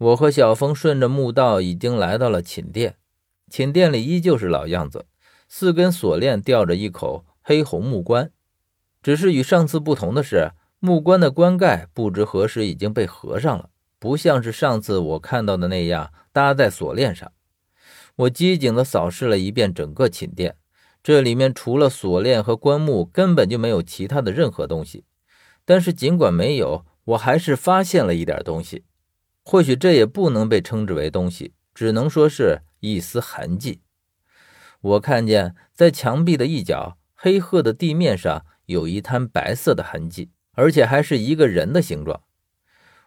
我和小峰顺着墓道已经来到了寝殿，寝殿里依旧是老样子，四根锁链吊着一口黑红木棺，只是与上次不同的是，木棺的棺盖不知何时已经被合上了，不像是上次我看到的那样搭在锁链上。我机警地扫视了一遍整个寝殿，这里面除了锁链和棺木，根本就没有其他的任何东西。但是尽管没有，我还是发现了一点东西。或许这也不能被称之为东西，只能说是一丝痕迹。我看见在墙壁的一角黑褐的地面上有一滩白色的痕迹，而且还是一个人的形状。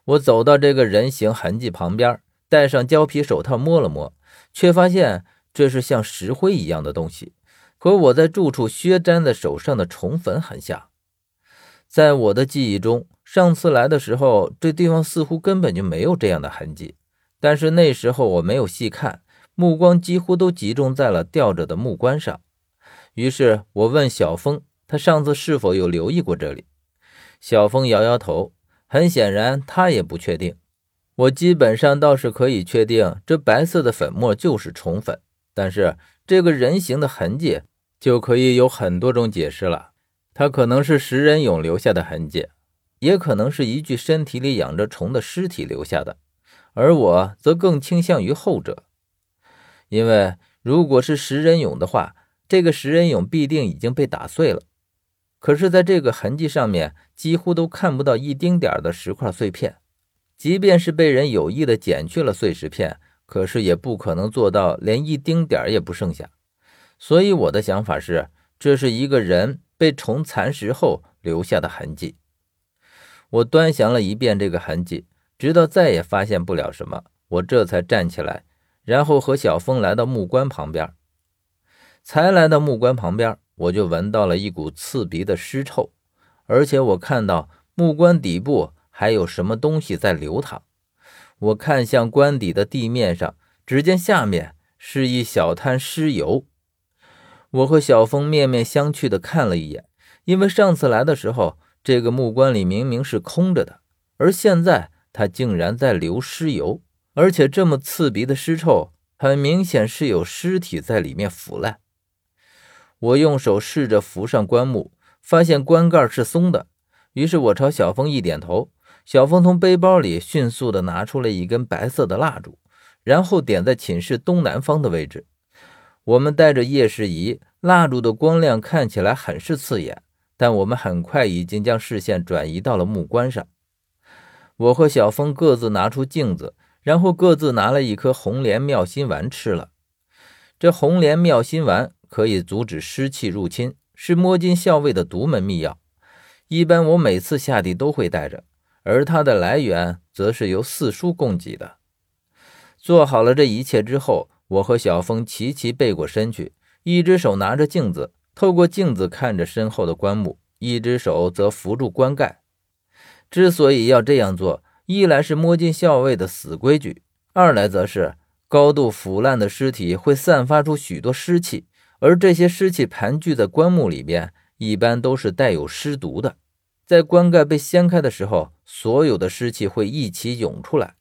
我走到这个人形痕迹旁边，戴上胶皮手套摸了摸，却发现这是像石灰一样的东西，和我在住处削粘在手上的虫粉很像。在我的记忆中。上次来的时候，这地方似乎根本就没有这样的痕迹。但是那时候我没有细看，目光几乎都集中在了吊着的木棺上。于是我问小峰，他上次是否有留意过这里？小峰摇摇头，很显然他也不确定。我基本上倒是可以确定，这白色的粉末就是虫粉。但是这个人形的痕迹就可以有很多种解释了，它可能是食人俑留下的痕迹。也可能是一具身体里养着虫的尸体留下的，而我则更倾向于后者，因为如果是食人俑的话，这个食人俑必定已经被打碎了。可是，在这个痕迹上面，几乎都看不到一丁点的石块碎片。即便是被人有意的剪去了碎石片，可是也不可能做到连一丁点也不剩下。所以，我的想法是，这是一个人被虫蚕食后留下的痕迹。我端详了一遍这个痕迹，直到再也发现不了什么，我这才站起来，然后和小峰来到木棺旁边。才来到木棺旁边，我就闻到了一股刺鼻的尸臭，而且我看到木棺底部还有什么东西在流淌。我看向棺底的地面上，只见下面是一小滩尸油。我和小峰面面相觑地看了一眼，因为上次来的时候。这个木棺里明明是空着的，而现在它竟然在流尸油，而且这么刺鼻的尸臭，很明显是有尸体在里面腐烂。我用手试着扶上棺木，发现棺盖是松的，于是我朝小峰一点头。小峰从背包里迅速地拿出了一根白色的蜡烛，然后点在寝室东南方的位置。我们带着夜视仪，蜡烛的光亮看起来很是刺眼。但我们很快已经将视线转移到了木棺上。我和小峰各自拿出镜子，然后各自拿了一颗红莲妙心丸吃了。这红莲妙心丸可以阻止湿气入侵，是摸金校尉的独门秘药。一般我每次下地都会带着，而它的来源则是由四叔供给的。做好了这一切之后，我和小峰齐齐背过身去，一只手拿着镜子。透过镜子看着身后的棺木，一只手则扶住棺盖。之所以要这样做，一来是摸金校尉的死规矩，二来则是高度腐烂的尸体会散发出许多湿气，而这些湿气盘踞在棺木里边，一般都是带有尸毒的。在棺盖被掀开的时候，所有的湿气会一起涌出来。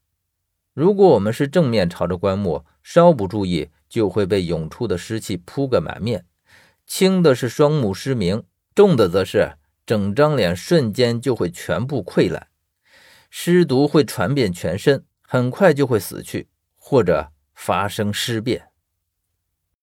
如果我们是正面朝着棺木，稍不注意，就会被涌出的湿气扑个满面。轻的是双目失明，重的则是整张脸瞬间就会全部溃烂，尸毒会传遍全身，很快就会死去或者发生尸变。